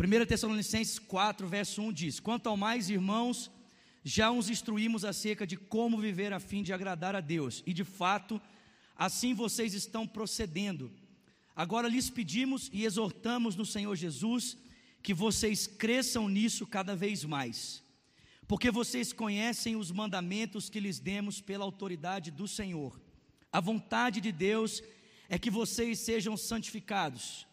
1 Tessalonicenses 4, verso 1 diz: Quanto ao mais, irmãos, já uns instruímos acerca de como viver a fim de agradar a Deus, e de fato, assim vocês estão procedendo. Agora lhes pedimos e exortamos no Senhor Jesus que vocês cresçam nisso cada vez mais, porque vocês conhecem os mandamentos que lhes demos pela autoridade do Senhor. A vontade de Deus é que vocês sejam santificados,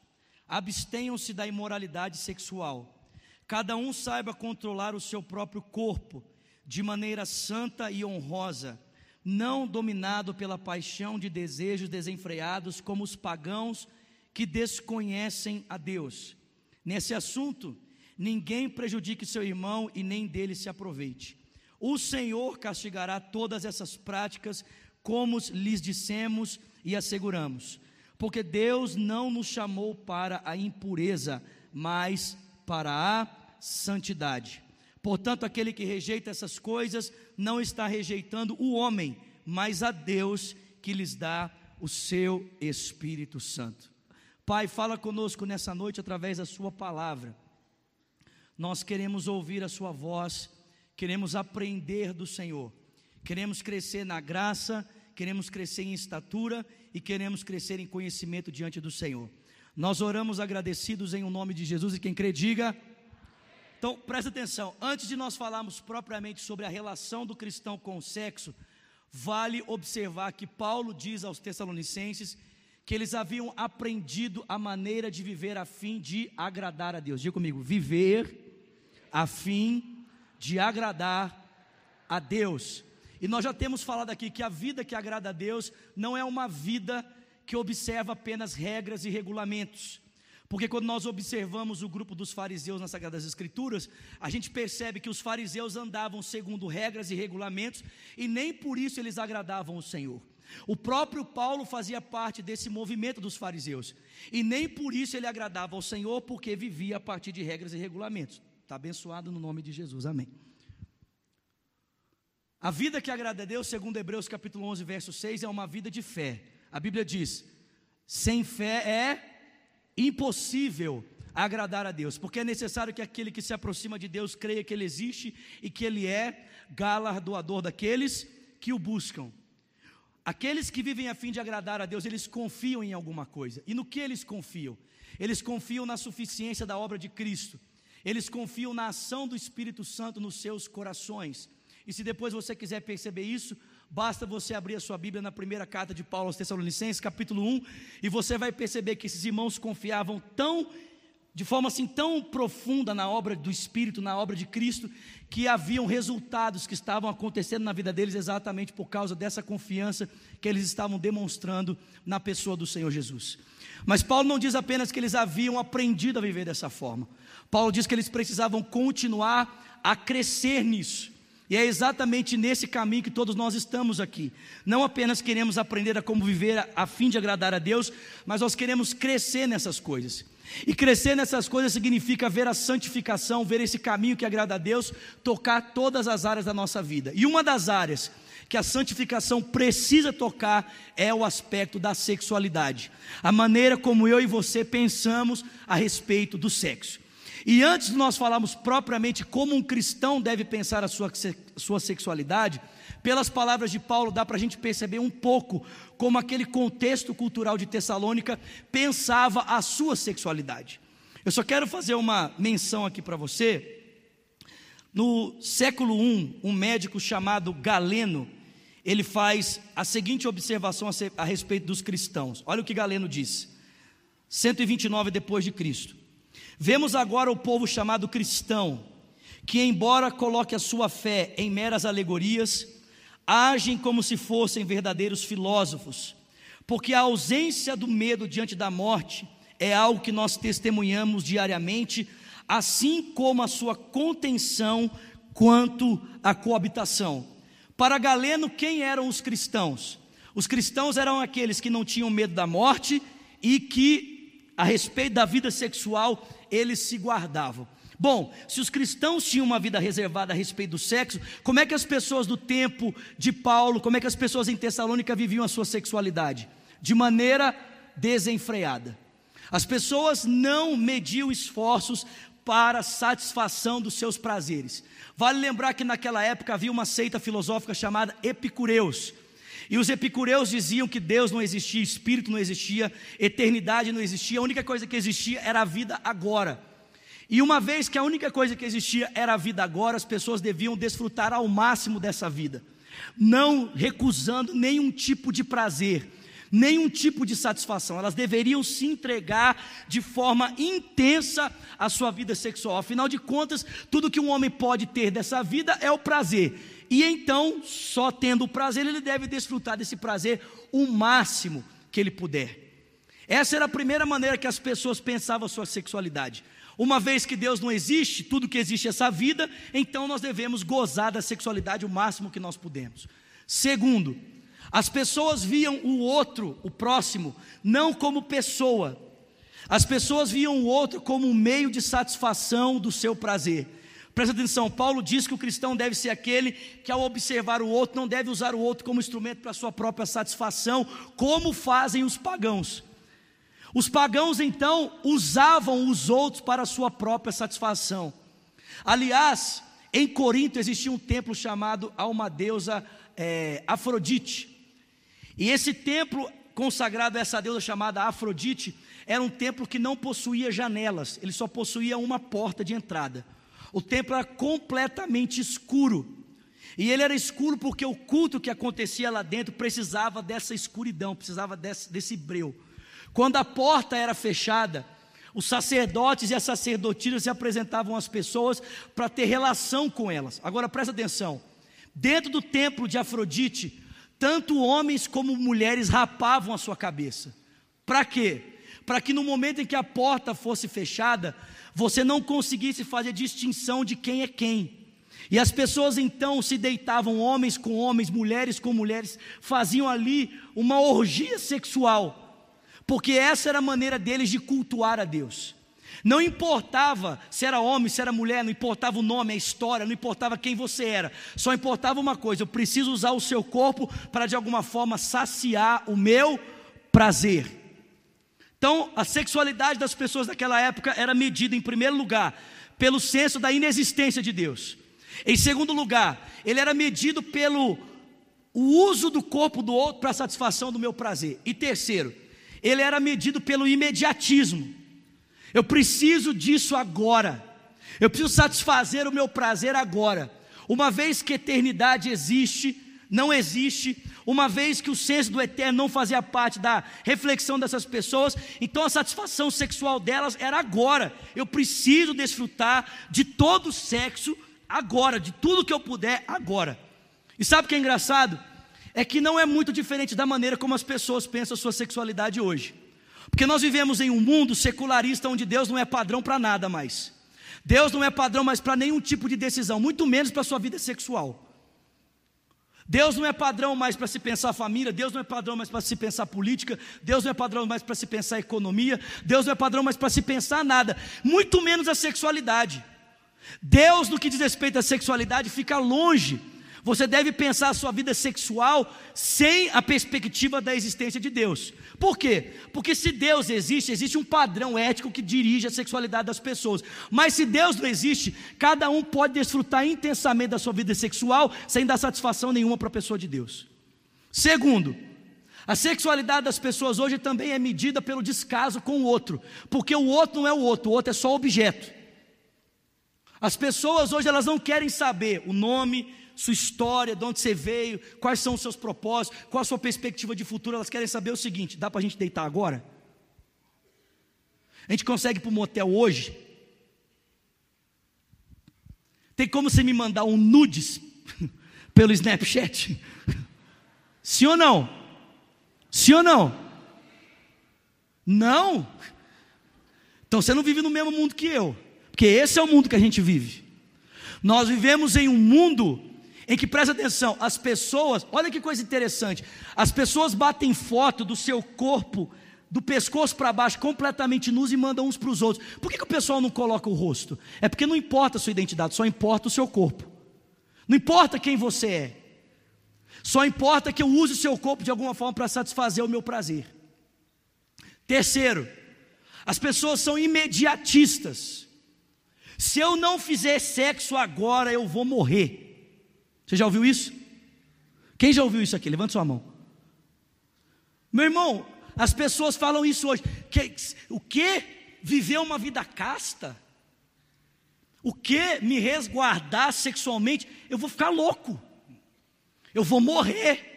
abstenham-se da imoralidade sexual, cada um saiba controlar o seu próprio corpo de maneira santa e honrosa, não dominado pela paixão de desejos desenfreados como os pagãos que desconhecem a Deus. Nesse assunto, ninguém prejudique seu irmão e nem dele se aproveite. O Senhor castigará todas essas práticas, como lhes dissemos e asseguramos, porque Deus não nos chamou para a impureza, mas para a santidade. Portanto, aquele que rejeita essas coisas não está rejeitando o homem, mas a Deus que lhes dá o seu Espírito Santo. Pai, fala conosco nessa noite através da Sua palavra. Nós queremos ouvir a Sua voz, queremos aprender do Senhor, queremos crescer na graça, queremos crescer em estatura e queremos crescer em conhecimento diante do Senhor. Nós oramos agradecidos em o nome de Jesus e quem crê, diga. Então, presta atenção, antes de nós falarmos propriamente sobre a relação do cristão com o sexo, vale observar que Paulo diz aos Tessalonicenses que eles haviam aprendido a maneira de viver a fim de agradar a Deus. Diga comigo, viver a fim de agradar a Deus. E nós já temos falado aqui que a vida que agrada a Deus não é uma vida que observa apenas regras e regulamentos. Porque quando nós observamos o grupo dos fariseus nas Sagradas Escrituras, a gente percebe que os fariseus andavam segundo regras e regulamentos e nem por isso eles agradavam o Senhor. O próprio Paulo fazia parte desse movimento dos fariseus e nem por isso ele agradava ao Senhor, porque vivia a partir de regras e regulamentos. Está abençoado no nome de Jesus, amém. A vida que agrada a Deus, segundo Hebreus capítulo 11, verso 6, é uma vida de fé. A Bíblia diz: sem fé é impossível agradar a Deus, porque é necessário que aquele que se aproxima de Deus creia que Ele existe e que Ele é galardoador daqueles que o buscam. Aqueles que vivem a fim de agradar a Deus, eles confiam em alguma coisa. E no que eles confiam? Eles confiam na suficiência da obra de Cristo. Eles confiam na ação do Espírito Santo nos seus corações. E se depois você quiser perceber isso, Basta você abrir a sua Bíblia na primeira carta de Paulo aos Tessalonicenses, capítulo 1, e você vai perceber que esses irmãos confiavam tão de forma assim tão profunda na obra do Espírito, na obra de Cristo, que haviam resultados que estavam acontecendo na vida deles exatamente por causa dessa confiança que eles estavam demonstrando na pessoa do Senhor Jesus. Mas Paulo não diz apenas que eles haviam aprendido a viver dessa forma. Paulo diz que eles precisavam continuar a crescer nisso. E é exatamente nesse caminho que todos nós estamos aqui. Não apenas queremos aprender a como viver a, a, fim de agradar a Deus, mas nós queremos crescer nessas coisas. E crescer nessas coisas significa ver a santificação, ver esse caminho que agrada a Deus, tocar todas as áreas da nossa vida. E uma das áreas que a santificação precisa tocar é o aspecto da sexualidade, a maneira como eu e você pensamos a respeito do sexo. E antes de nós falarmos propriamente como um cristão deve pensar a sua, sua sexualidade, pelas palavras de Paulo dá para a gente perceber um pouco como aquele contexto cultural de Tessalônica pensava a sua sexualidade. Eu só quero fazer uma menção aqui para você. No século I, um médico chamado Galeno, ele faz a seguinte observação a respeito dos cristãos. Olha o que Galeno diz. 129 depois de Cristo. Vemos agora o povo chamado cristão, que, embora coloque a sua fé em meras alegorias, agem como se fossem verdadeiros filósofos, porque a ausência do medo diante da morte é algo que nós testemunhamos diariamente, assim como a sua contenção quanto à coabitação. Para Galeno, quem eram os cristãos? Os cristãos eram aqueles que não tinham medo da morte e que, a respeito da vida sexual, eles se guardavam. Bom, se os cristãos tinham uma vida reservada a respeito do sexo, como é que as pessoas do tempo de Paulo, como é que as pessoas em Tessalônica viviam a sua sexualidade? De maneira desenfreada. As pessoas não mediam esforços para satisfação dos seus prazeres. Vale lembrar que naquela época havia uma seita filosófica chamada Epicureus. E os epicureus diziam que Deus não existia, espírito não existia, eternidade não existia, a única coisa que existia era a vida agora. E uma vez que a única coisa que existia era a vida agora, as pessoas deviam desfrutar ao máximo dessa vida, não recusando nenhum tipo de prazer, nenhum tipo de satisfação. Elas deveriam se entregar de forma intensa à sua vida sexual. Afinal de contas, tudo que um homem pode ter dessa vida é o prazer. E então, só tendo o prazer, ele deve desfrutar desse prazer o máximo que ele puder. Essa era a primeira maneira que as pessoas pensavam a sua sexualidade. Uma vez que Deus não existe, tudo que existe é essa vida, então nós devemos gozar da sexualidade o máximo que nós podemos. Segundo, as pessoas viam o outro, o próximo, não como pessoa. As pessoas viam o outro como um meio de satisfação do seu prazer. Presta atenção, Paulo diz que o cristão deve ser aquele que, ao observar o outro, não deve usar o outro como instrumento para sua própria satisfação, como fazem os pagãos. Os pagãos então usavam os outros para sua própria satisfação. Aliás, em Corinto existia um templo chamado a uma deusa é, Afrodite. E esse templo consagrado a essa deusa chamada Afrodite era um templo que não possuía janelas, ele só possuía uma porta de entrada. O templo era completamente escuro. E ele era escuro porque o culto que acontecia lá dentro precisava dessa escuridão, precisava desse, desse breu. Quando a porta era fechada, os sacerdotes e as sacerdotisas se apresentavam às pessoas para ter relação com elas. Agora presta atenção: dentro do templo de Afrodite, tanto homens como mulheres rapavam a sua cabeça. Para quê? Para que no momento em que a porta fosse fechada, você não conseguisse fazer distinção de quem é quem. E as pessoas então se deitavam, homens com homens, mulheres com mulheres, faziam ali uma orgia sexual porque essa era a maneira deles de cultuar a Deus. Não importava se era homem, se era mulher, não importava o nome, a história, não importava quem você era, só importava uma coisa: eu preciso usar o seu corpo para de alguma forma saciar o meu prazer. Então, a sexualidade das pessoas daquela época era medida, em primeiro lugar, pelo senso da inexistência de Deus. Em segundo lugar, ele era medido pelo o uso do corpo do outro para a satisfação do meu prazer. E terceiro, ele era medido pelo imediatismo. Eu preciso disso agora. Eu preciso satisfazer o meu prazer agora. Uma vez que eternidade existe, não existe, uma vez que o senso do eterno não fazia parte da reflexão dessas pessoas, então a satisfação sexual delas era agora. Eu preciso desfrutar de todo o sexo agora, de tudo que eu puder agora. E sabe o que é engraçado? é que não é muito diferente da maneira como as pessoas pensam a sua sexualidade hoje. Porque nós vivemos em um mundo secularista onde Deus não é padrão para nada mais. Deus não é padrão mais para nenhum tipo de decisão, muito menos para sua vida sexual. Deus não é padrão mais para se pensar família, Deus não é padrão mais para se pensar política, Deus não é padrão mais para se pensar economia, Deus não é padrão mais para se pensar nada, muito menos a sexualidade. Deus, no que diz respeito à sexualidade, fica longe você deve pensar a sua vida sexual sem a perspectiva da existência de Deus. Por quê? Porque se Deus existe, existe um padrão ético que dirige a sexualidade das pessoas. Mas se Deus não existe, cada um pode desfrutar intensamente da sua vida sexual sem dar satisfação nenhuma para a pessoa de Deus. Segundo, a sexualidade das pessoas hoje também é medida pelo descaso com o outro, porque o outro não é o outro, o outro é só objeto. As pessoas hoje elas não querem saber o nome, sua história, de onde você veio, quais são os seus propósitos, qual a sua perspectiva de futuro. Elas querem saber o seguinte: dá para a gente deitar agora? A gente consegue ir para o motel hoje? Tem como você me mandar um nudes pelo Snapchat? Sim ou não? Sim ou não? Não? Então você não vive no mesmo mundo que eu, porque esse é o mundo que a gente vive. Nós vivemos em um mundo em que presta atenção, as pessoas, olha que coisa interessante, as pessoas batem foto do seu corpo, do pescoço para baixo, completamente nus e mandam uns para os outros. Por que, que o pessoal não coloca o rosto? É porque não importa a sua identidade, só importa o seu corpo. Não importa quem você é. Só importa que eu use o seu corpo de alguma forma para satisfazer o meu prazer. Terceiro, as pessoas são imediatistas. Se eu não fizer sexo agora, eu vou morrer. Você já ouviu isso? Quem já ouviu isso aqui? Levanta sua mão. Meu irmão, as pessoas falam isso hoje. Que, o que? Viver uma vida casta? O que me resguardar sexualmente? Eu vou ficar louco. Eu vou morrer.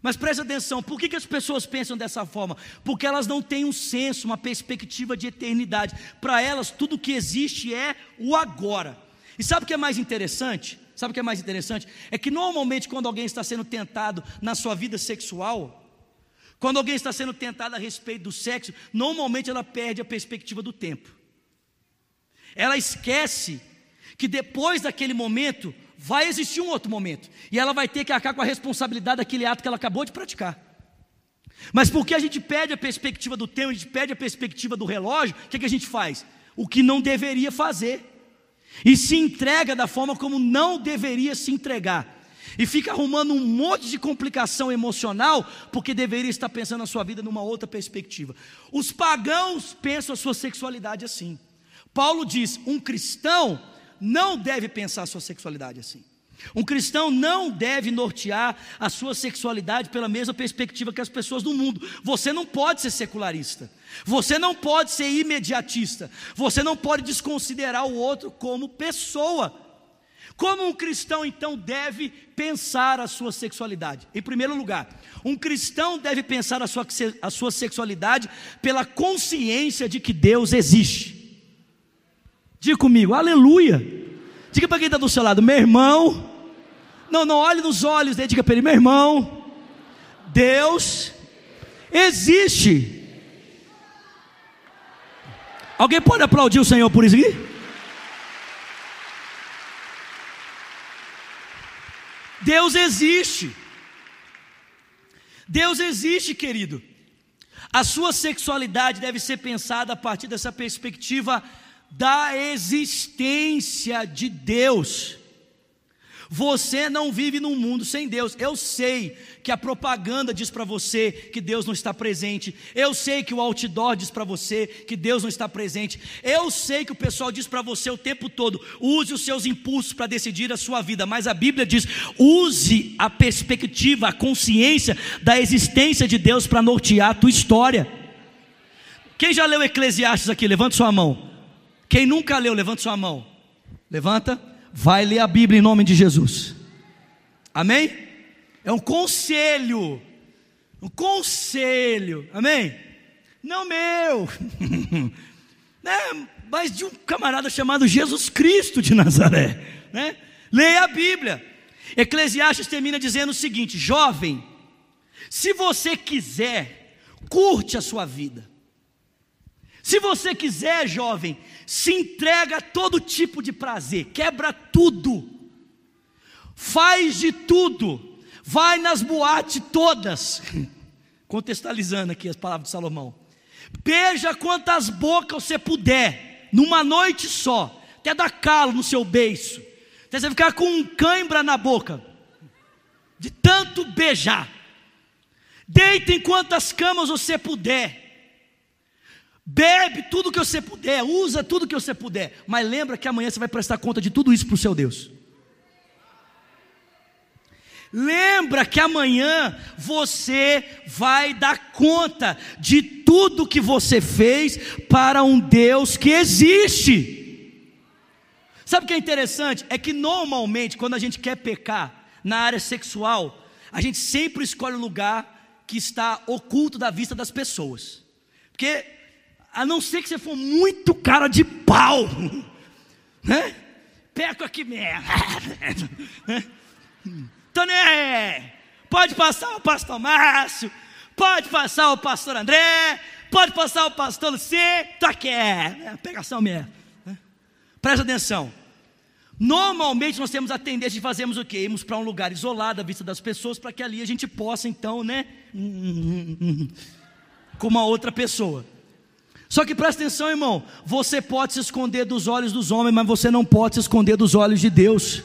Mas preste atenção, por que, que as pessoas pensam dessa forma? Porque elas não têm um senso, uma perspectiva de eternidade. Para elas, tudo que existe é o agora. E sabe o que é mais interessante? Sabe o que é mais interessante? É que normalmente, quando alguém está sendo tentado na sua vida sexual, quando alguém está sendo tentado a respeito do sexo, normalmente ela perde a perspectiva do tempo. Ela esquece que depois daquele momento vai existir um outro momento. E ela vai ter que arcar com a responsabilidade daquele ato que ela acabou de praticar. Mas porque a gente pede a perspectiva do tempo, a gente pede a perspectiva do relógio, o que, é que a gente faz? O que não deveria fazer. E se entrega da forma como não deveria se entregar. E fica arrumando um monte de complicação emocional, porque deveria estar pensando a sua vida numa outra perspectiva. Os pagãos pensam a sua sexualidade assim. Paulo diz: um cristão não deve pensar a sua sexualidade assim. Um cristão não deve nortear a sua sexualidade pela mesma perspectiva que as pessoas do mundo. Você não pode ser secularista. Você não pode ser imediatista. Você não pode desconsiderar o outro como pessoa. Como um cristão então deve pensar a sua sexualidade? Em primeiro lugar, um cristão deve pensar a sua, a sua sexualidade pela consciência de que Deus existe. Diga comigo, aleluia. Diga para quem está do seu lado, meu irmão. Não, não, olhe nos olhos dele, diga para ele, meu irmão. Deus existe. Alguém pode aplaudir o Senhor por isso aqui? Deus existe. Deus existe, querido. A sua sexualidade deve ser pensada a partir dessa perspectiva da existência de Deus. Você não vive num mundo sem Deus. Eu sei que a propaganda diz para você que Deus não está presente. Eu sei que o outdoor diz para você que Deus não está presente. Eu sei que o pessoal diz para você o tempo todo: use os seus impulsos para decidir a sua vida. Mas a Bíblia diz: use a perspectiva, a consciência da existência de Deus para nortear a tua história. Quem já leu Eclesiastes aqui? Levanta sua mão. Quem nunca leu, levanta sua mão. Levanta, vai ler a Bíblia em nome de Jesus. Amém? É um conselho. Um conselho. Amém? Não meu. né? Mas de um camarada chamado Jesus Cristo de Nazaré. Né? Leia a Bíblia. Eclesiastes termina dizendo o seguinte: jovem, se você quiser, curte a sua vida. Se você quiser, jovem, se entrega a todo tipo de prazer, quebra tudo, faz de tudo, vai nas boates todas, contextualizando aqui as palavras de Salomão, beija quantas bocas você puder, numa noite só, até dar calo no seu beiço, até você ficar com um cãibra na boca, de tanto beijar, deita em quantas camas você puder, Bebe tudo que você puder, usa tudo que você puder, mas lembra que amanhã você vai prestar conta de tudo isso para o seu Deus. Lembra que amanhã você vai dar conta de tudo que você fez para um Deus que existe. Sabe o que é interessante? É que normalmente, quando a gente quer pecar na área sexual, a gente sempre escolhe o lugar que está oculto da vista das pessoas. Porque a não ser que você for muito cara de pau, né? Peco aqui mesmo. Então, né? Pode passar o pastor Márcio, pode passar o pastor André, pode passar o pastor Lucê, tá aqui, é, pegação mesmo. Né? Presta atenção. Normalmente nós temos a tendência de fazermos o quê? Irmos para um lugar isolado à vista das pessoas para que ali a gente possa então, né? Com uma outra pessoa. Só que presta atenção, irmão. Você pode se esconder dos olhos dos homens, mas você não pode se esconder dos olhos de Deus.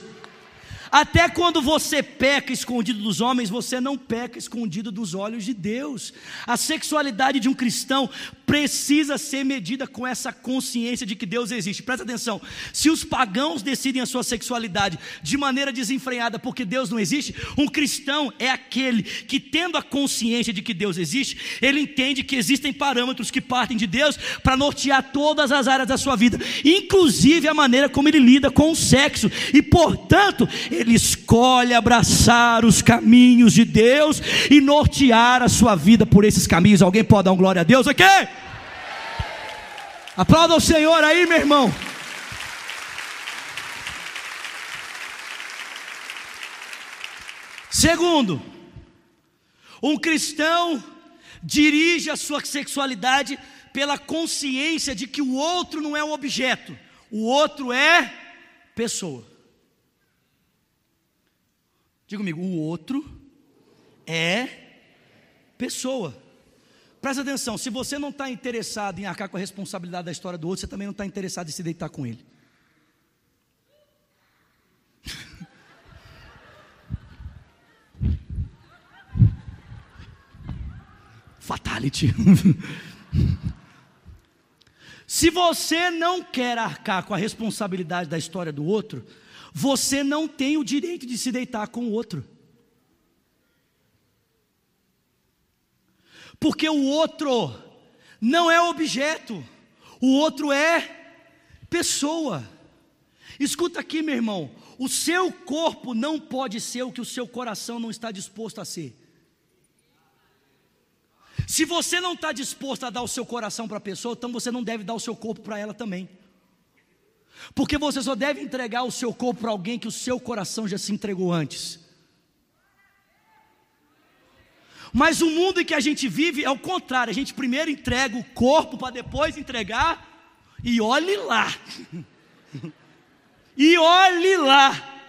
Até quando você peca escondido dos homens, você não peca escondido dos olhos de Deus. A sexualidade de um cristão precisa ser medida com essa consciência de que Deus existe. Presta atenção: se os pagãos decidem a sua sexualidade de maneira desenfreada porque Deus não existe, um cristão é aquele que, tendo a consciência de que Deus existe, ele entende que existem parâmetros que partem de Deus para nortear todas as áreas da sua vida, inclusive a maneira como ele lida com o sexo, e portanto, ele escolhe abraçar os caminhos de Deus e nortear a sua vida por esses caminhos. Alguém pode dar um glória a Deus aqui? Aplauda o Senhor aí, meu irmão. Segundo, um cristão dirige a sua sexualidade pela consciência de que o outro não é um objeto, o outro é pessoa. Diga comigo, o outro é pessoa. Presta atenção, se você não está interessado em arcar com a responsabilidade da história do outro, você também não está interessado em se deitar com ele. Fatality. se você não quer arcar com a responsabilidade da história do outro, você não tem o direito de se deitar com o outro. Porque o outro não é objeto, o outro é pessoa. Escuta aqui, meu irmão, o seu corpo não pode ser o que o seu coração não está disposto a ser. Se você não está disposto a dar o seu coração para a pessoa, então você não deve dar o seu corpo para ela também. Porque você só deve entregar o seu corpo para alguém que o seu coração já se entregou antes. Mas o mundo em que a gente vive é o contrário: a gente primeiro entrega o corpo para depois entregar, e olhe lá. e olhe lá.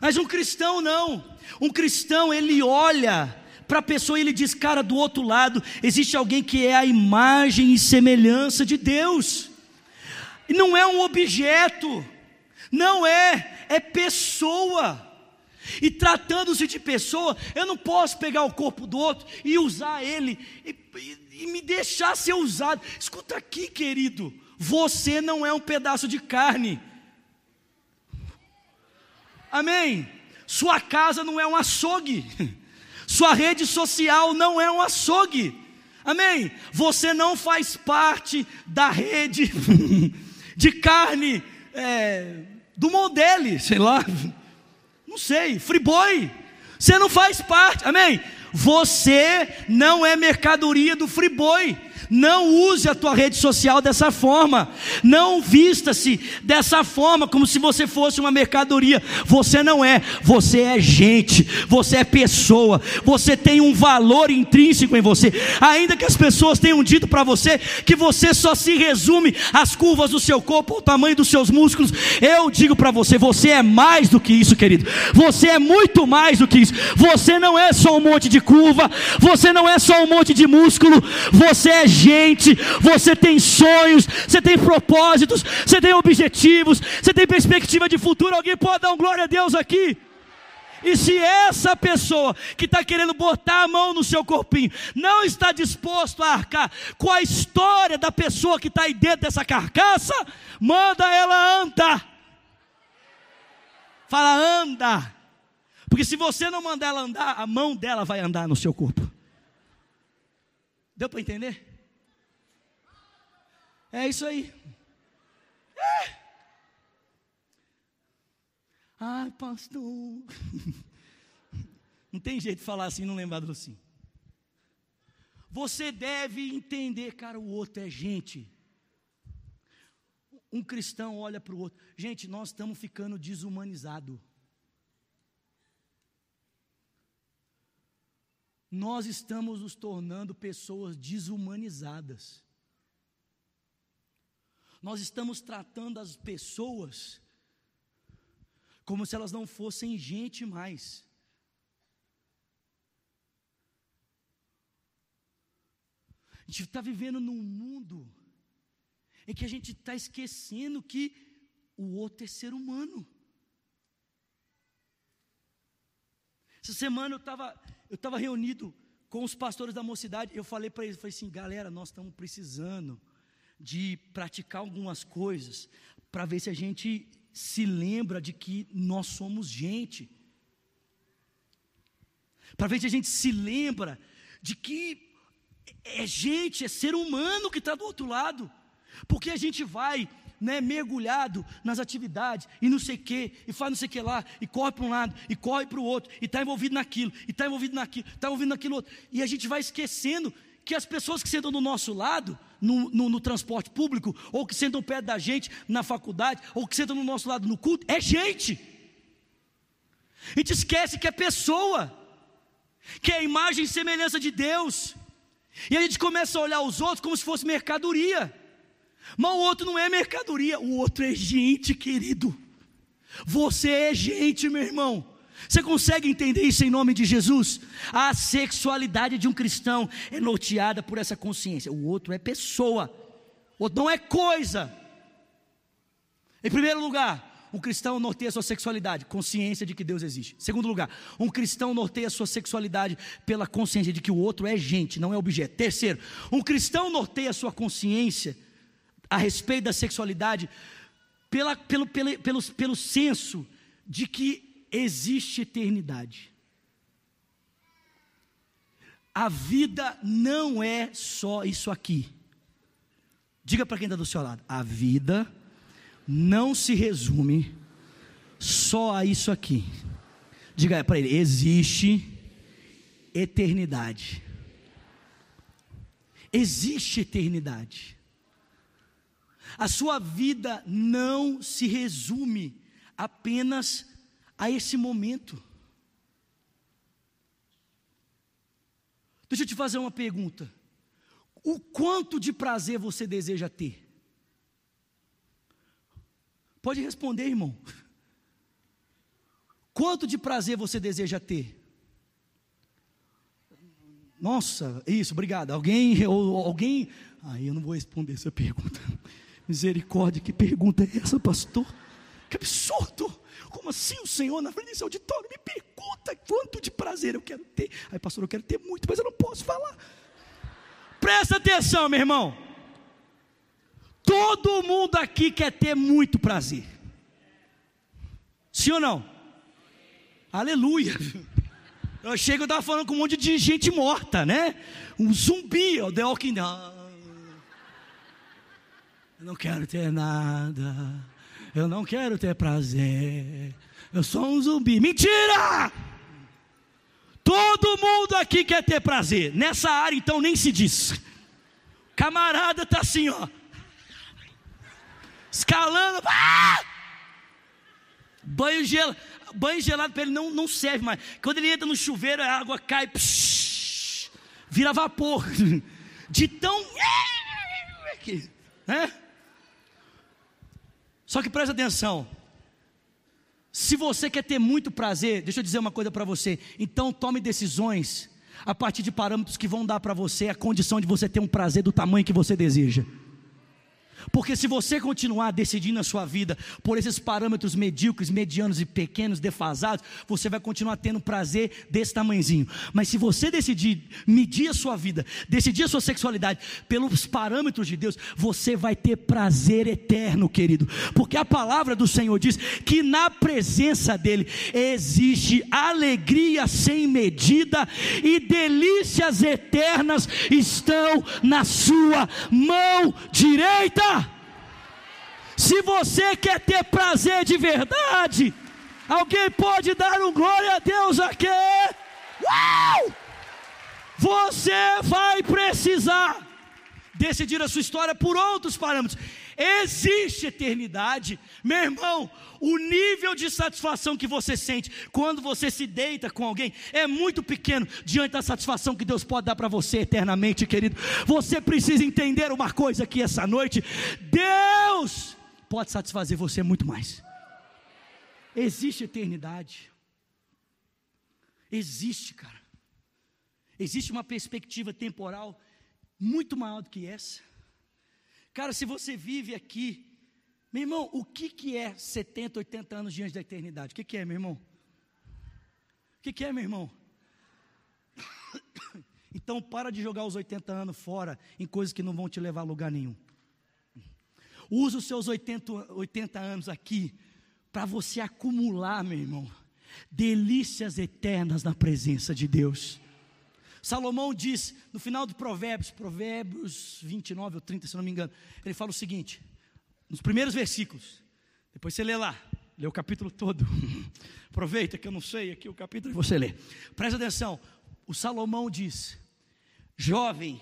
Mas um cristão não. Um cristão ele olha para a pessoa e ele diz: Cara, do outro lado existe alguém que é a imagem e semelhança de Deus. E não é um objeto, não é, é pessoa. E tratando-se de pessoa, eu não posso pegar o corpo do outro e usar ele e, e, e, me deixar ser usado. Escuta aqui, querido, você não é um pedaço de carne. Amém? Sua casa não é um açougue. Sua rede social não é um açougue. Amém? Você não faz parte da rede de carne é, do modelo, sei lá. Não sei, friboi. Você não faz parte, amém? Você não é mercadoria do friboi. Não use a tua rede social dessa forma. Não vista-se dessa forma, como se você fosse uma mercadoria. Você não é. Você é gente. Você é pessoa. Você tem um valor intrínseco em você. Ainda que as pessoas tenham dito para você que você só se resume às curvas do seu corpo, ao tamanho dos seus músculos, eu digo para você: você é mais do que isso, querido. Você é muito mais do que isso. Você não é só um monte de curva. Você não é só um monte de músculo. Você é gente, você tem sonhos, você tem propósitos, você tem objetivos, você tem perspectiva de futuro. Alguém pode dar um glória a Deus aqui? E se essa pessoa que está querendo botar a mão no seu corpinho não está disposto a arcar com a história da pessoa que está aí dentro dessa carcaça, manda ela andar. Fala, anda. Porque se você não mandar ela andar, a mão dela vai andar no seu corpo. Deu para entender? É isso aí. É. Ai, pastor. Não tem jeito de falar assim não lembrar do assim. Você deve entender, cara, o outro é gente. Um cristão olha para o outro. Gente, nós estamos ficando desumanizados. Nós estamos nos tornando pessoas desumanizadas. Nós estamos tratando as pessoas como se elas não fossem gente mais. A gente está vivendo num mundo em que a gente está esquecendo que o outro é ser humano. Essa semana eu estava eu tava reunido com os pastores da mocidade, eu falei para eles, falei assim, galera, nós estamos precisando de praticar algumas coisas para ver se a gente se lembra de que nós somos gente. Para ver se a gente se lembra de que é gente, é ser humano que está do outro lado. Porque a gente vai né, mergulhado nas atividades e não sei o que, e faz não sei o que lá, e corre para um lado, e corre para o outro, e está envolvido naquilo, e está envolvido naquilo, está envolvido naquilo outro. E a gente vai esquecendo que as pessoas que sentam do nosso lado, no, no, no, transporte público, ou que sentam perto da gente na faculdade, ou que sentam no nosso lado no culto, é gente. A gente esquece que é pessoa, que é a imagem e semelhança de Deus, e a gente começa a olhar os outros como se fosse mercadoria. Mas o outro não é mercadoria, o outro é gente, querido. Você é gente, meu irmão. Você consegue entender isso em nome de Jesus? A sexualidade de um cristão é norteada por essa consciência. O outro é pessoa, o outro não é coisa. Em primeiro lugar, um cristão norteia sua sexualidade, consciência de que Deus existe. Segundo lugar, um cristão norteia sua sexualidade pela consciência de que o outro é gente, não é objeto. Terceiro, um cristão norteia sua consciência a respeito da sexualidade pela, pelo, pelo, pelo, pelo senso de que existe eternidade. A vida não é só isso aqui. Diga para quem está do seu lado: a vida não se resume só a isso aqui. Diga para ele: existe eternidade. Existe eternidade. A sua vida não se resume apenas a esse momento. Deixa eu te fazer uma pergunta. O quanto de prazer você deseja ter? Pode responder, irmão. Quanto de prazer você deseja ter? Nossa, isso, obrigado. Alguém, ou, alguém. Aí ah, eu não vou responder essa pergunta. Misericórdia, que pergunta é essa, pastor? Que absurdo! Como assim o Senhor na frente desse auditório me pergunta quanto de prazer eu quero ter? Aí, pastor, eu quero ter muito, mas eu não posso falar. Presta atenção, meu irmão. Todo mundo aqui quer ter muito prazer. Sim ou não? Aleluia. Eu chego, eu estava falando com um monte de gente morta, né? Um zumbi, o The Walking Dead. Eu não quero ter nada. Eu não quero ter prazer. Eu sou um zumbi. Mentira! Todo mundo aqui quer ter prazer. Nessa área, então, nem se diz. Camarada está assim, ó. Escalando. Ah! Banho, gel, banho gelado para ele não, não serve mais. Quando ele entra no chuveiro, a água cai. Psh, vira vapor. De tão. Né? Só que presta atenção. Se você quer ter muito prazer, deixa eu dizer uma coisa para você. Então tome decisões a partir de parâmetros que vão dar para você a condição de você ter um prazer do tamanho que você deseja. Porque se você continuar decidindo a sua vida por esses parâmetros medíocres, medianos e pequenos, defasados, você vai continuar tendo prazer desse tamanhozinho. Mas se você decidir medir a sua vida, decidir a sua sexualidade pelos parâmetros de Deus, você vai ter prazer eterno, querido. Porque a palavra do Senhor diz que na presença dele existe alegria sem medida e delícias eternas estão na sua mão direita. Se você quer ter prazer de verdade, alguém pode dar um glória a Deus aqui? Uau! Você vai precisar decidir a sua história por outros parâmetros. Existe eternidade, meu irmão. O nível de satisfação que você sente quando você se deita com alguém é muito pequeno diante da satisfação que Deus pode dar para você eternamente, querido. Você precisa entender uma coisa aqui essa noite: Deus pode satisfazer você muito mais. Existe eternidade. Existe, cara. Existe uma perspectiva temporal muito maior do que essa. Cara, se você vive aqui, meu irmão, o que, que é 70, 80 anos diante da eternidade? O que, que é, meu irmão? O que, que é, meu irmão? Então para de jogar os 80 anos fora em coisas que não vão te levar a lugar nenhum. Usa os seus 80, 80 anos aqui para você acumular, meu irmão, delícias eternas na presença de Deus. Salomão diz no final do Provérbios, Provérbios 29 ou 30, se não me engano, ele fala o seguinte, nos primeiros versículos, depois você lê lá, lê o capítulo todo, aproveita que eu não sei aqui o capítulo e você lê, presta atenção, o Salomão diz: Jovem,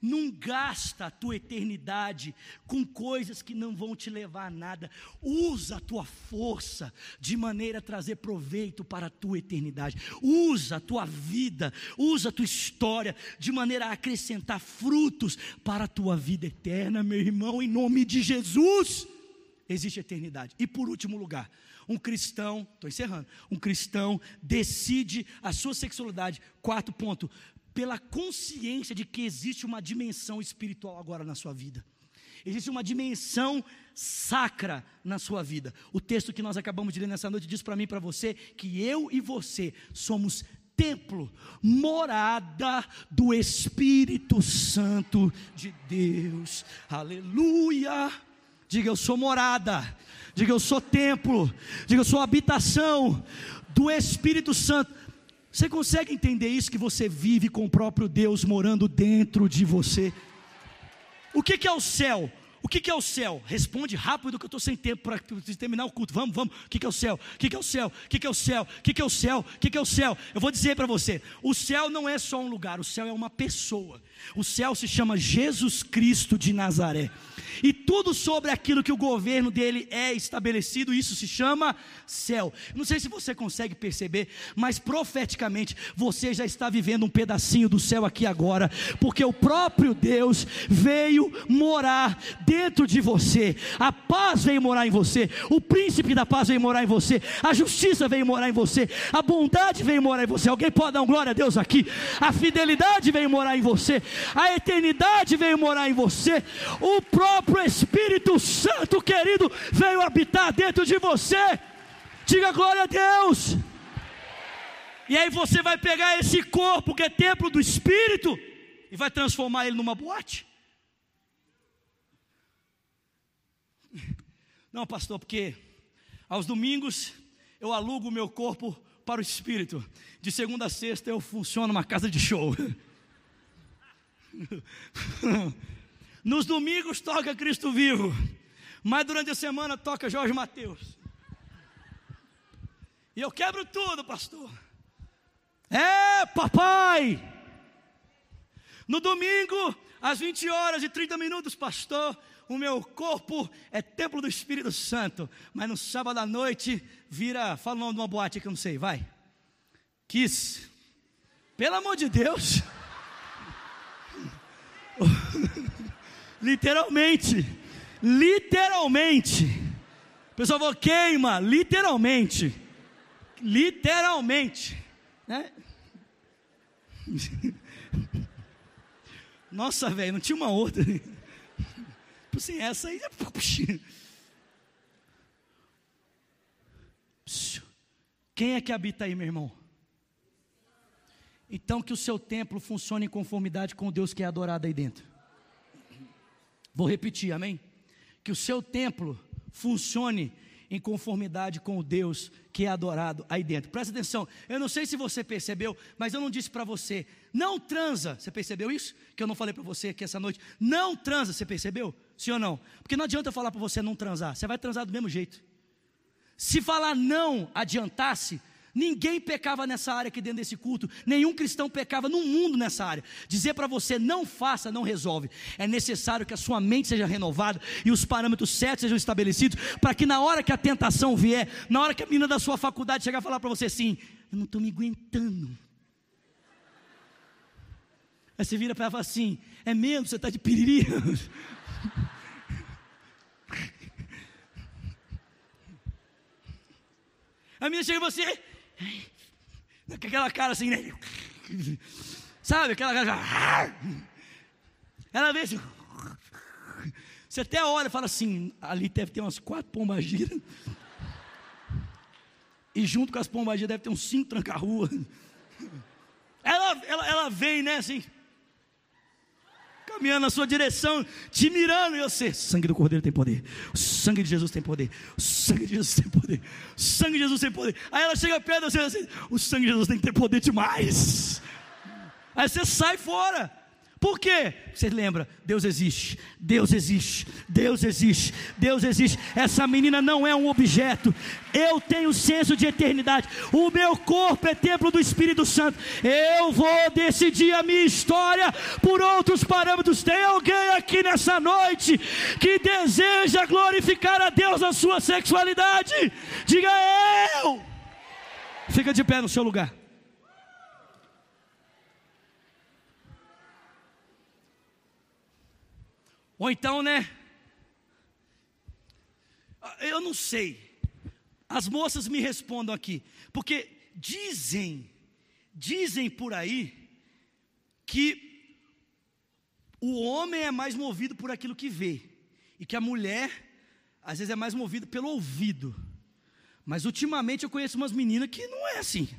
não gasta a tua eternidade com coisas que não vão te levar a nada. Usa a tua força de maneira a trazer proveito para a tua eternidade. Usa a tua vida, usa a tua história de maneira a acrescentar frutos para a tua vida eterna, meu irmão, em nome de Jesus. Existe eternidade. E por último lugar, um cristão, estou encerrando, um cristão decide a sua sexualidade. Quarto ponto, pela consciência de que existe uma dimensão espiritual agora na sua vida. Existe uma dimensão sacra na sua vida. O texto que nós acabamos de ler nessa noite diz para mim e para você que eu e você somos templo, morada do Espírito Santo de Deus. Aleluia! Diga eu sou morada. Diga eu sou templo. Diga eu sou habitação do Espírito Santo. Você consegue entender isso? Que você vive com o próprio Deus morando dentro de você. O que, que é o céu? O que, que é o céu? Responde rápido que eu estou sem tempo para terminar o culto. Vamos, vamos. O que, que é o céu? O que, que é o céu? O que, que é o céu? O que, que é o céu? O que, que é o céu? Eu vou dizer para você: o céu não é só um lugar, o céu é uma pessoa. O céu se chama Jesus Cristo de Nazaré. E tudo sobre aquilo que o governo dele é estabelecido, isso se chama céu. Não sei se você consegue perceber, mas profeticamente você já está vivendo um pedacinho do céu aqui agora, porque o próprio Deus veio morar dentro de você. A paz veio morar em você, o príncipe da paz veio morar em você, a justiça veio morar em você, a bondade veio morar em você. Alguém pode dar um glória a Deus aqui? A fidelidade veio morar em você a eternidade veio morar em você, o próprio Espírito Santo, querido, veio habitar dentro de você. Diga glória a Deus. E aí você vai pegar esse corpo que é templo do Espírito e vai transformar ele numa boate. Não, pastor, porque aos domingos eu alugo o meu corpo para o Espírito. De segunda a sexta eu funciono numa casa de show. Nos domingos toca Cristo vivo, mas durante a semana toca Jorge Mateus. E eu quebro tudo, pastor. É, papai. No domingo, às 20 horas e 30 minutos, pastor, o meu corpo é templo do Espírito Santo. Mas no sábado à noite, vira, fala o nome de uma boate que eu não sei, vai. Kiss. Pelo amor de Deus. literalmente, literalmente. O pessoal falou, queima, literalmente. Literalmente. Né? Nossa, velho, não tinha uma outra. Tipo assim, essa aí. É Quem é que habita aí, meu irmão? Então que o seu templo funcione em conformidade com o Deus que é adorado aí dentro. Vou repetir, amém? Que o seu templo funcione em conformidade com o Deus que é adorado aí dentro. Presta atenção, eu não sei se você percebeu, mas eu não disse para você, não transa. Você percebeu isso? Que eu não falei para você aqui essa noite. Não transa, você percebeu? Sim ou não? Porque não adianta eu falar para você não transar, você vai transar do mesmo jeito. Se falar não adiantasse, Ninguém pecava nessa área aqui dentro desse culto, nenhum cristão pecava no mundo nessa área. Dizer para você não faça não resolve. É necessário que a sua mente seja renovada e os parâmetros certos sejam estabelecidos para que na hora que a tentação vier, na hora que a menina da sua faculdade chegar a falar para você assim: "Eu não estou me aguentando". Aí você vira para ela e fala assim: "É mesmo, você está de piriri?" A minha chega você, com aquela cara assim, né? Sabe, aquela cara. Ela vê assim. Você até olha e fala assim: ali deve ter umas quatro pombagiras. E junto com as pombagiras deve ter uns cinco tranca-rua. Ela, ela, ela vem, né, assim, caminhando na sua direção, te mirando, e você, sangue do Cordeiro tem poder, o sangue de Jesus tem poder, o sangue de Jesus tem poder, o sangue de Jesus tem poder. Aí ela chega perto de você assim, o sangue de Jesus tem que ter poder demais. Aí você sai fora. Por quê? Você lembra? Deus existe, Deus existe, Deus existe, Deus existe. Essa menina não é um objeto. Eu tenho senso de eternidade. O meu corpo é templo do Espírito Santo. Eu vou decidir a minha história por outros parâmetros. Tem alguém aqui nessa noite que deseja glorificar a Deus na sua sexualidade? Diga eu. Fica de pé no seu lugar. Ou então, né? Eu não sei. As moças me respondam aqui, porque dizem, dizem por aí que o homem é mais movido por aquilo que vê e que a mulher às vezes é mais movido pelo ouvido. Mas ultimamente eu conheço umas meninas que não é assim.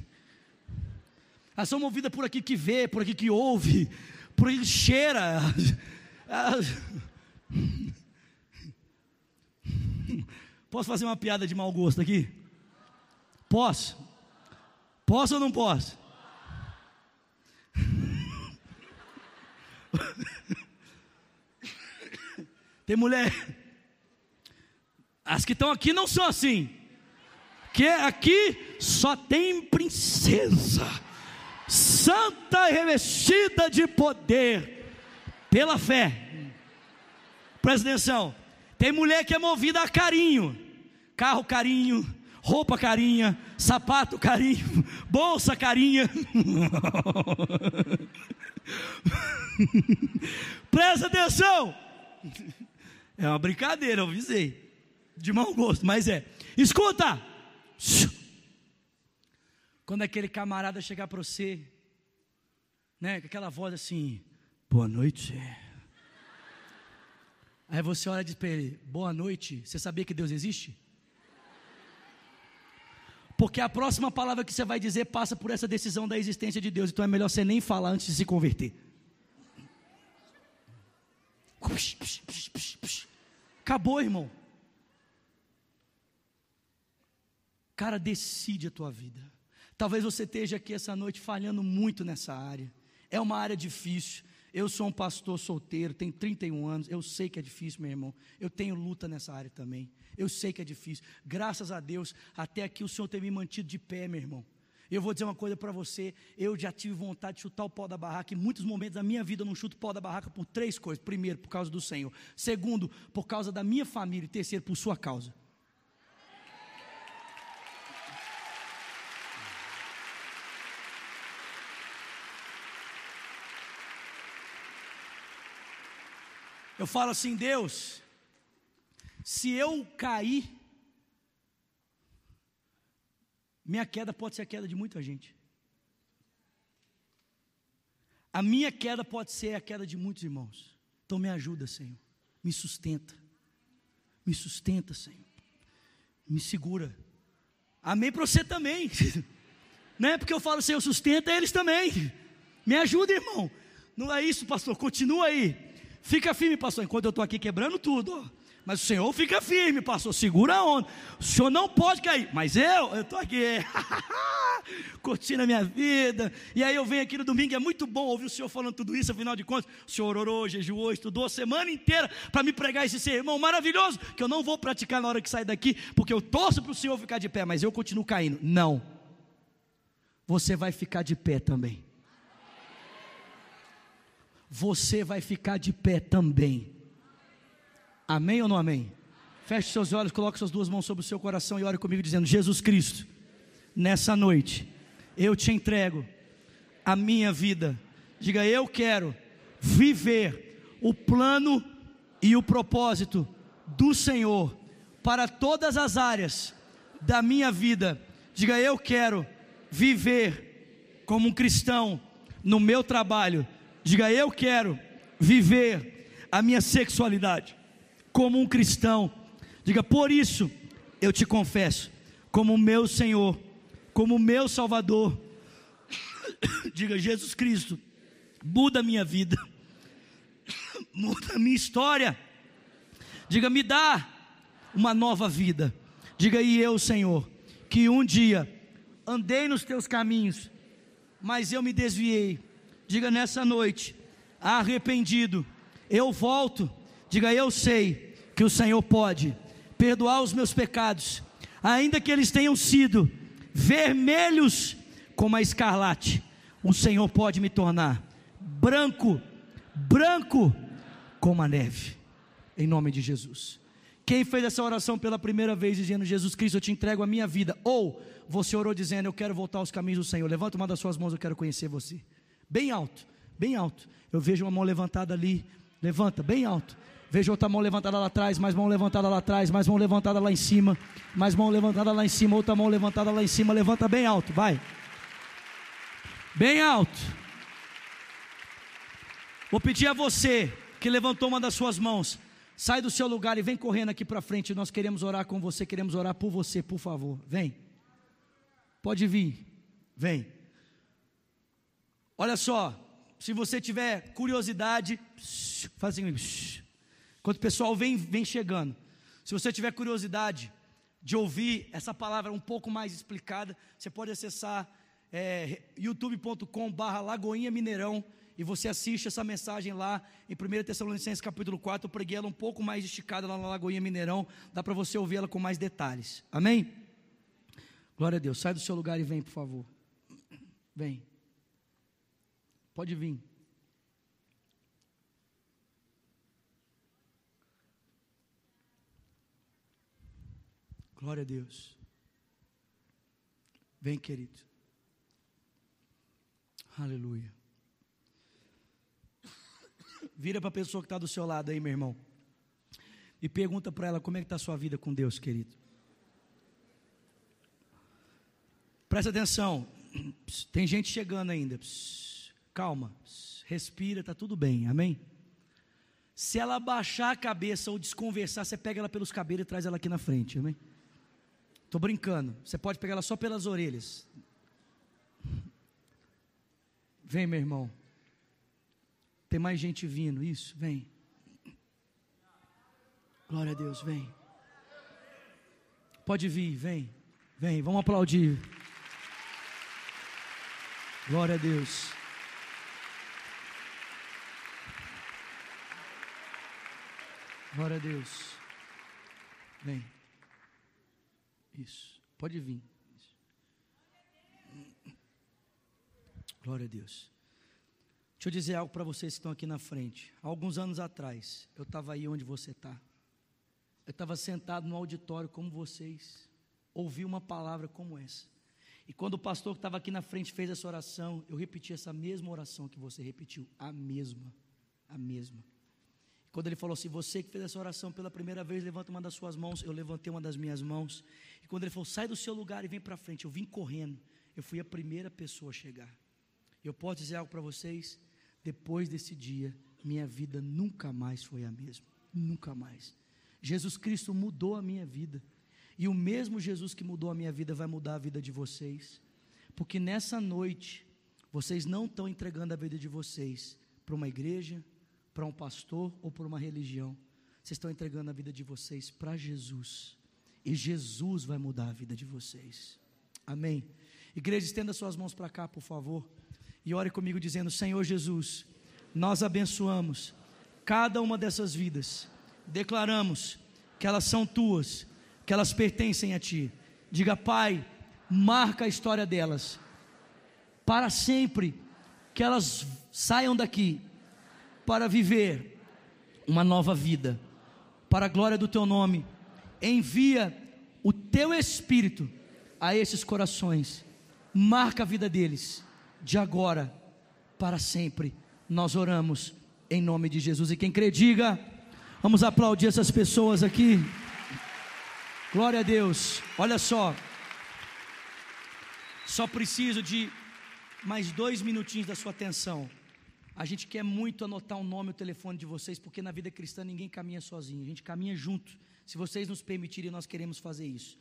Elas são movidas por aquilo que vê, por aquilo que ouve, por aquilo que cheira. Posso fazer uma piada de mau gosto aqui? Posso? Posso ou não posso? Tem mulher. As que estão aqui não são assim. Que aqui só tem princesa, santa e revestida de poder, pela fé. Presta atenção. Tem mulher que é movida a carinho. Carro carinho, roupa carinha, sapato carinho, bolsa carinha. Presta atenção. É uma brincadeira, eu avisei. De mau gosto, mas é. Escuta. Quando aquele camarada chegar para você, né, com aquela voz assim: Boa noite. Aí você olha e diz para ele: Boa noite, você sabia que Deus existe? Porque a próxima palavra que você vai dizer passa por essa decisão da existência de Deus, então é melhor você nem falar antes de se converter. Acabou, irmão. Cara, decide a tua vida. Talvez você esteja aqui essa noite falhando muito nessa área. É uma área difícil. Eu sou um pastor solteiro, tenho 31 anos, eu sei que é difícil, meu irmão. Eu tenho luta nessa área também. Eu sei que é difícil. Graças a Deus, até aqui o Senhor tem me mantido de pé, meu irmão. Eu vou dizer uma coisa para você, eu já tive vontade de chutar o pau da barraca, em muitos momentos da minha vida eu não chuto o pau da barraca por três coisas. Primeiro, por causa do Senhor. Segundo, por causa da minha família. E terceiro, por sua causa. Eu falo assim, Deus, se eu cair, minha queda pode ser a queda de muita gente. A minha queda pode ser a queda de muitos irmãos. Então me ajuda, Senhor. Me sustenta. Me sustenta, Senhor. Me segura. Amém para você também. Não é porque eu falo, Senhor, sustenta eles também. Me ajuda, irmão. Não é isso, pastor. Continua aí. Fica firme, pastor, enquanto eu estou aqui quebrando tudo. Mas o Senhor fica firme, pastor, segura a onda. O Senhor não pode cair. Mas eu, eu estou aqui, curtindo a minha vida. E aí eu venho aqui no domingo, é muito bom ouvir o Senhor falando tudo isso, afinal de contas, o Senhor orou, jejuou, estudou a semana inteira para me pregar esse sermão maravilhoso, que eu não vou praticar na hora que sair daqui, porque eu torço para o Senhor ficar de pé, mas eu continuo caindo. Não. Você vai ficar de pé também você vai ficar de pé também. Amém ou não amém? Feche seus olhos, coloque suas duas mãos sobre o seu coração e ore comigo dizendo: Jesus Cristo, nessa noite eu te entrego a minha vida. Diga, eu quero viver o plano e o propósito do Senhor para todas as áreas da minha vida. Diga, eu quero viver como um cristão no meu trabalho Diga, eu quero viver a minha sexualidade como um cristão. Diga, por isso eu te confesso, como meu Senhor, como meu Salvador. Diga, Jesus Cristo, muda a minha vida, muda a minha história. Diga, me dá uma nova vida. Diga aí eu, Senhor, que um dia andei nos teus caminhos, mas eu me desviei. Diga nessa noite, arrependido, eu volto. Diga, eu sei que o Senhor pode perdoar os meus pecados, ainda que eles tenham sido vermelhos como a escarlate, o Senhor pode me tornar branco, branco como a neve, em nome de Jesus. Quem fez essa oração pela primeira vez dizendo: Jesus Cristo, eu te entrego a minha vida, ou você orou dizendo: Eu quero voltar aos caminhos do Senhor, levanta uma das suas mãos, eu quero conhecer você, bem alto, bem alto. Eu vejo uma mão levantada ali, levanta, bem alto. Vejo outra mão levantada lá atrás, mais mão levantada lá atrás, mais mão levantada lá em cima, mais mão levantada lá em cima, outra mão levantada lá em cima, levanta bem alto, vai. Bem alto. Vou pedir a você que levantou uma das suas mãos, sai do seu lugar e vem correndo aqui para frente. Nós queremos orar com você, queremos orar por você, por favor. Vem. Pode vir. Vem. Olha só, se você tiver curiosidade, faz assim, enquanto o pessoal vem, vem chegando. Se você tiver curiosidade de ouvir essa palavra um pouco mais explicada, você pode acessar é, youtube.com/barra Lagoinha Mineirão e você assiste essa mensagem lá em 1 Tessalonicenses capítulo 4. Eu preguei ela um pouco mais esticada lá na Lagoinha Mineirão, dá para você ouvir ela com mais detalhes. Amém? Glória a Deus. Sai do seu lugar e vem, por favor. Vem. Pode vir. Glória a Deus. Vem, querido. Aleluia. Vira para a pessoa que está do seu lado aí, meu irmão. E pergunta para ela como é que está a sua vida com Deus, querido. Presta atenção. Tem gente chegando ainda. Calma. Respira, está tudo bem. Amém? Se ela baixar a cabeça ou desconversar, você pega ela pelos cabelos e traz ela aqui na frente. Amém? Estou brincando. Você pode pegar ela só pelas orelhas. Vem, meu irmão. Tem mais gente vindo. Isso, vem. Glória a Deus, vem. Pode vir, vem. Vem, vamos aplaudir. Glória a Deus. Glória a Deus. Vem. Isso. Pode vir. Glória a Deus. Deixa eu dizer algo para vocês que estão aqui na frente. Alguns anos atrás, eu estava aí onde você está. Eu estava sentado no auditório como vocês. Ouvi uma palavra como essa. E quando o pastor que estava aqui na frente fez essa oração, eu repeti essa mesma oração que você repetiu. A mesma. A mesma. Quando ele falou assim: Você que fez essa oração pela primeira vez, levanta uma das suas mãos. Eu levantei uma das minhas mãos. E quando ele falou: Sai do seu lugar e vem para frente. Eu vim correndo. Eu fui a primeira pessoa a chegar. Eu posso dizer algo para vocês? Depois desse dia, minha vida nunca mais foi a mesma. Nunca mais. Jesus Cristo mudou a minha vida. E o mesmo Jesus que mudou a minha vida vai mudar a vida de vocês. Porque nessa noite, vocês não estão entregando a vida de vocês para uma igreja, para um pastor ou para uma religião. Vocês estão entregando a vida de vocês para Jesus. E Jesus vai mudar a vida de vocês. Amém. Igreja, estenda suas mãos para cá, por favor e ore comigo dizendo: Senhor Jesus, nós abençoamos cada uma dessas vidas, declaramos que elas são tuas, que elas pertencem a Ti. Diga, Pai, marca a história delas para sempre, que elas saiam daqui para viver uma nova vida, para a glória do Teu nome. Envia o Teu Espírito a esses corações, marca a vida deles de agora para sempre. Nós oramos em nome de Jesus. E quem crê, diga: vamos aplaudir essas pessoas aqui. Glória a Deus. Olha só. Só preciso de mais dois minutinhos da sua atenção. A gente quer muito anotar o nome e o telefone de vocês, porque na vida cristã ninguém caminha sozinho, a gente caminha junto. Se vocês nos permitirem, nós queremos fazer isso.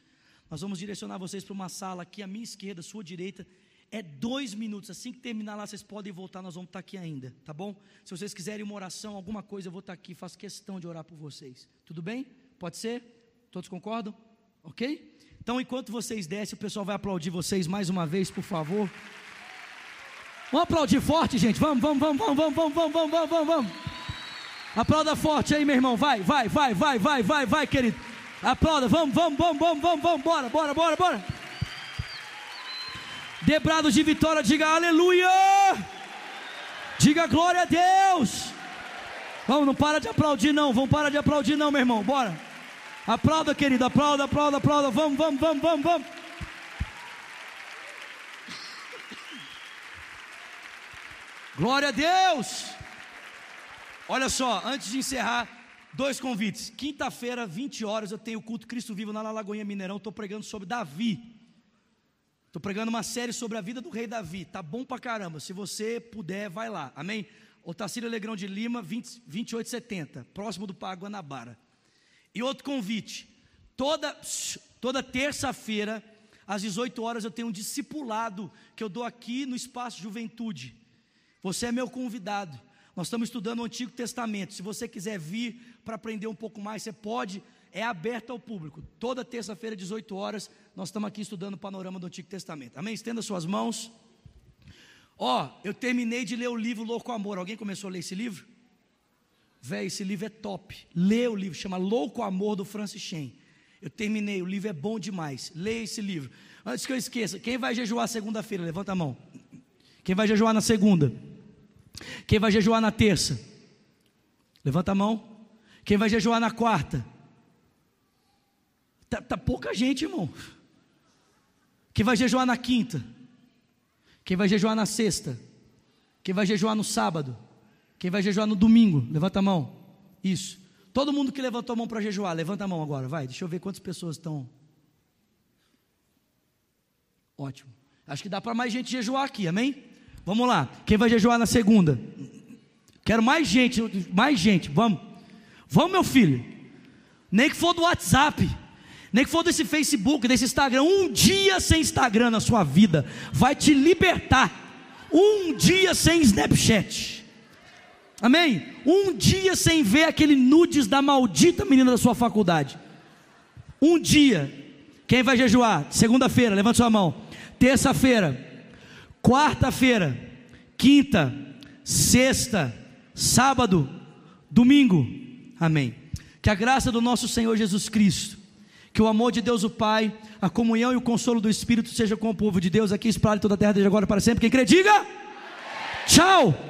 Nós vamos direcionar vocês para uma sala aqui à minha esquerda, à sua direita, É dois minutos. Assim que terminar lá, vocês podem voltar. Nós vamos estar aqui ainda, tá bom? Se vocês quiserem uma oração, alguma coisa, eu vou estar aqui. Faço questão de orar por vocês. Tudo bem? Pode ser? Todos concordam? Ok? Então, enquanto vocês descem, o pessoal vai aplaudir vocês mais uma vez, por favor. Vamos aplaudir forte, gente. Vamos, vamos, vamos, vamos, vamos, vamos, vamos, vamos, vamos, vamos. Aplauda forte aí, meu irmão. Vai, vai, vai, vai, vai, vai, vai, querido. Aplauda. Vamos, vamos, vamos, vamos, vamos, vamos. Bora, bora, bora, bora. Debrados de vitória, diga aleluia. Diga glória a Deus. Vamos, não para de aplaudir não. Vamos parar de aplaudir não, meu irmão. Bora. Aplauda, querido. Aplauda, aplauda, aplauda. Vamos, vamos, vamos, vamos, vamos. Glória a Deus. Olha só, antes de encerrar, dois convites. Quinta-feira, 20 horas, eu tenho o culto Cristo Vivo na Lagoinha Mineirão. Estou pregando sobre Davi. Estou pregando uma série sobre a vida do rei Davi. Tá bom pra caramba. Se você puder, vai lá. Amém? Otacílio Alegrão de Lima, 20, 2870, próximo do Pago Guanabara. E outro convite. Toda, toda terça-feira, às 18 horas, eu tenho um discipulado que eu dou aqui no Espaço Juventude. Você é meu convidado. Nós estamos estudando o Antigo Testamento. Se você quiser vir para aprender um pouco mais, você pode. É aberto ao público. Toda terça-feira, 18 horas, nós estamos aqui estudando o panorama do Antigo Testamento. Amém? Estenda suas mãos. Ó, oh, eu terminei de ler o livro Louco Amor. Alguém começou a ler esse livro? Véi, esse livro é top. Lê o livro, chama Louco Amor do Francis Shen. Eu terminei, o livro é bom demais. Leia esse livro. Antes que eu esqueça, quem vai jejuar segunda-feira? Levanta a mão. Quem vai jejuar na segunda? Quem vai jejuar na terça? Levanta a mão. Quem vai jejuar na quarta? Tá, tá pouca gente, irmão. Quem vai jejuar na quinta? Quem vai jejuar na sexta? Quem vai jejuar no sábado? Quem vai jejuar no domingo? Levanta a mão. Isso. Todo mundo que levantou a mão para jejuar, levanta a mão agora, vai. Deixa eu ver quantas pessoas estão. Ótimo. Acho que dá para mais gente jejuar aqui, amém? Vamos lá. Quem vai jejuar na segunda? Quero mais gente, mais gente. Vamos. Vamos, meu filho. Nem que for do WhatsApp. Nem que for desse Facebook, desse Instagram. Um dia sem Instagram na sua vida vai te libertar. Um dia sem Snapchat. Amém? Um dia sem ver aquele nudes da maldita menina da sua faculdade. Um dia. Quem vai jejuar? Segunda-feira, levanta sua mão. Terça-feira quarta-feira, quinta, sexta, sábado, domingo. Amém. Que a graça do nosso Senhor Jesus Cristo, que o amor de Deus o Pai, a comunhão e o consolo do Espírito seja com o povo de Deus aqui espalhado toda a terra desde agora para sempre. Quem crê, diga. Tchau.